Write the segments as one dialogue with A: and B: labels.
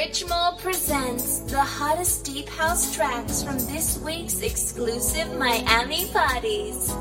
A: Richmore presents the hottest deep house tracks from this week's exclusive Miami parties.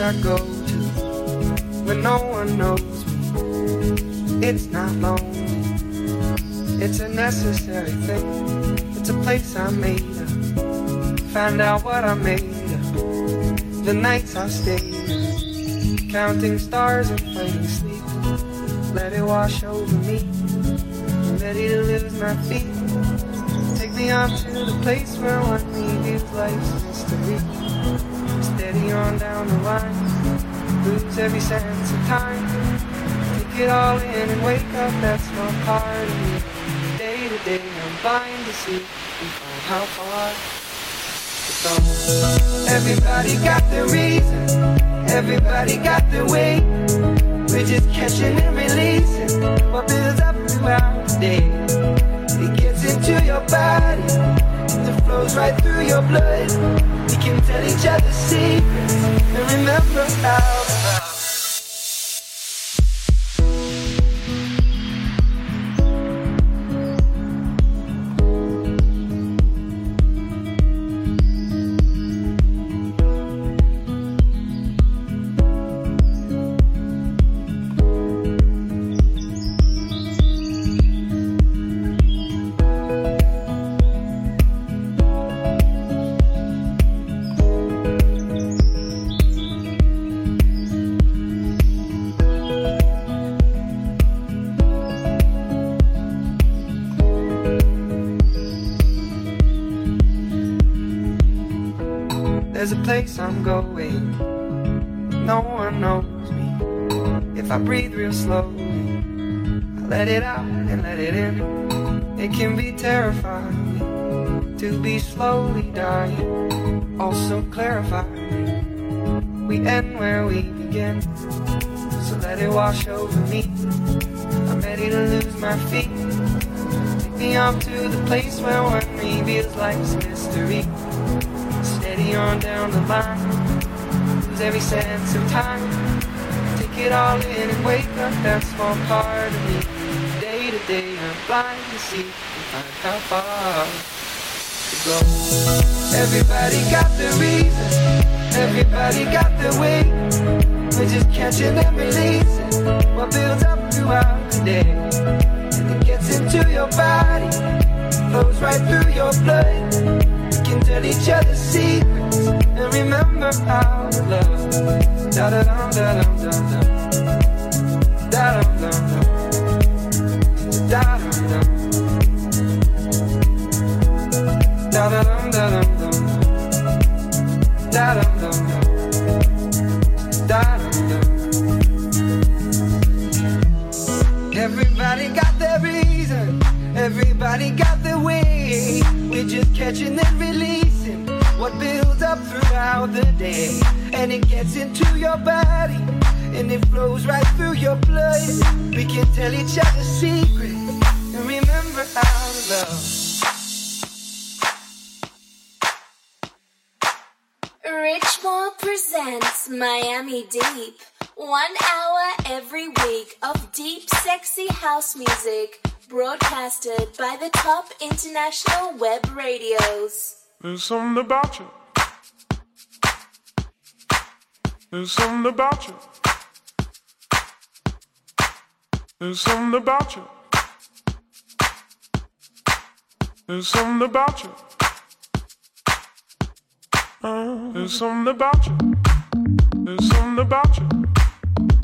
A: I go to when no one knows me. It's not lonely, it's a necessary thing. It's a place I made up. Find out what I made up. The nights I stayed, up, counting stars and fighting sleep. Let it wash over me. I'm ready to lose my feet. Take me off to the place where one life's mystery. Steady on down the line, lose every sense of time. Take it all in and wake up that small part of me. Day to day, I'm blind to see and find how far to go. Everybody got their reason, everybody got their way. We're just catching and releasing what builds up throughout the day. It gets into your body, it flows right through your blood. We can tell each other secrets and remember how. Place I'm going. No one knows me. If I breathe real slowly, I let it out and let it in. It can be terrifying to be slowly dying. Also clarifying. We end where we begin. So let it wash over me. I'm ready to lose my feet. Take me off to the place where one reveals life's mystery steady on down the line. Lose every sense of time. Take it all in and wake up that small part of me. Day to day, I'm blind to see find how far to go. Everybody got the reason. Everybody got the way. We're just catching and releasing what builds up throughout the day. And it gets into your body, flows right through your blood We can tell each other secrets and remember to love. Da da dum da dum dum dum. Da dum dum dum. Da dum dum. Da da dum da dum dum. Da dum dum dum. Da dum dum. Everybody got their reason. Everybody got their way. We're just catching and releasing what builds up throughout the day. And it gets into your body and it flows right through your blood. We can tell each other secrets and remember to love.
B: Richmore presents Miami Deep. One hour every week of deep, sexy house music broadcasted by the top international web radios.
C: There's something about you. There's something about you. There's something about you. There's something about you. Uh, there's something about you. There's something about you.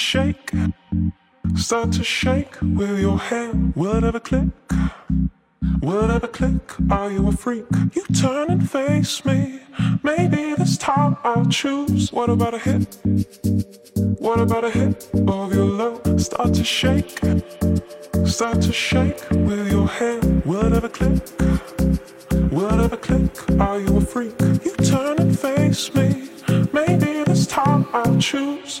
C: shake, start to shake with your hair. Whatever click, whatever click. Are you a freak? You turn and face me. Maybe this time I'll choose. What about a hit? What about a hit of your love? Start to shake, start to shake with your hair. Word click, whatever click. Are you a freak? You turn and face me. Maybe this time I'll choose.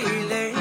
D: You're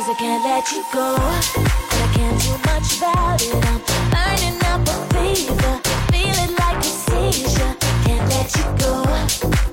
E: Cause I can't let you go. But I can't do much about it. I'm burning up a fever. Feel it like a seizure. Can't let you go.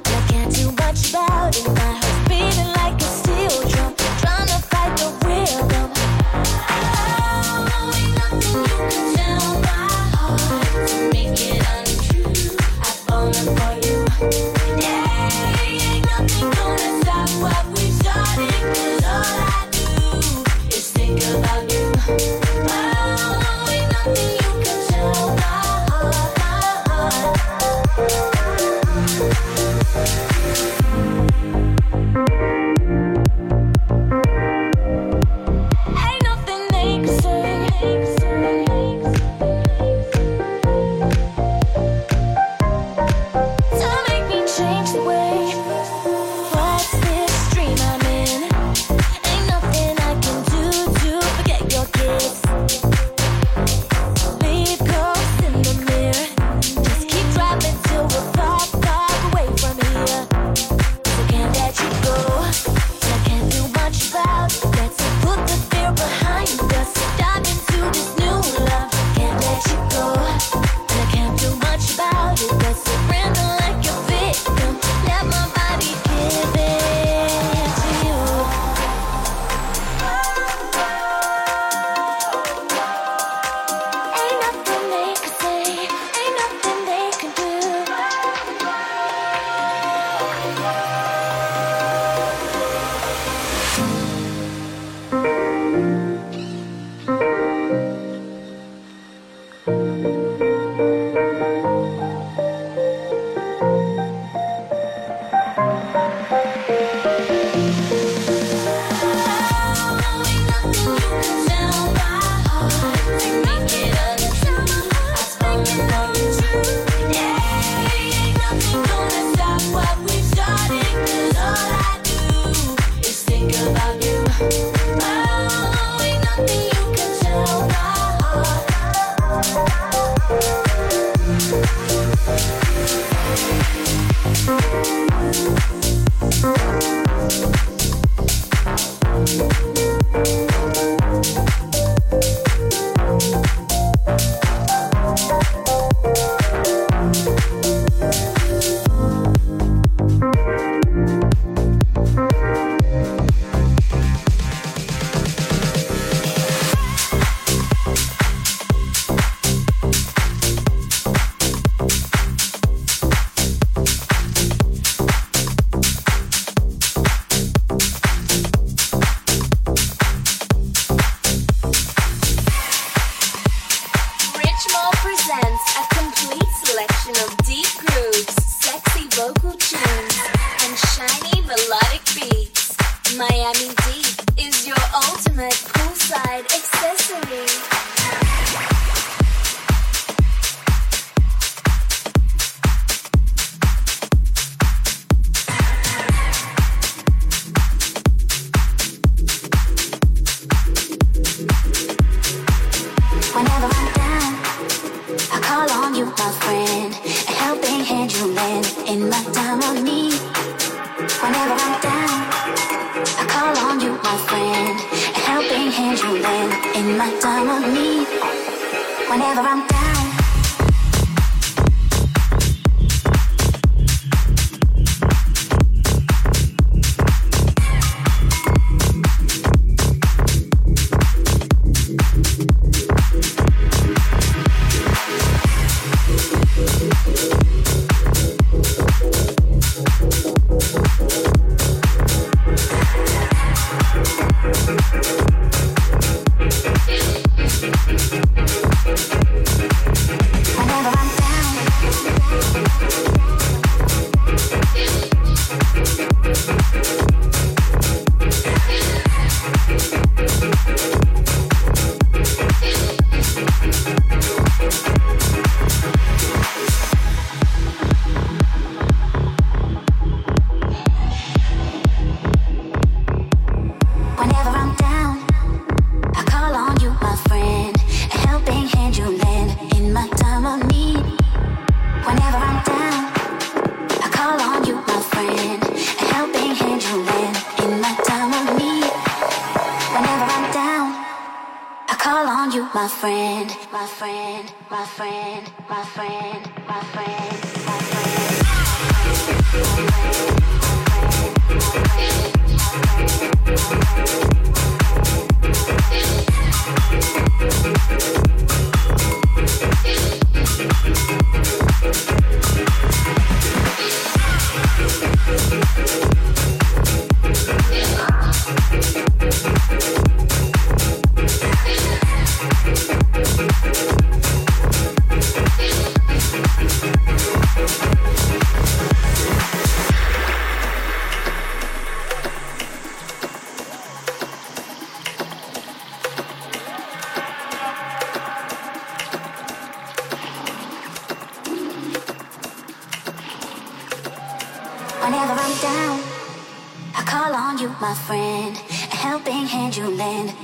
E: hand you land in my time of need. Whenever I'm down.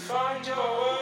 F: Find your way.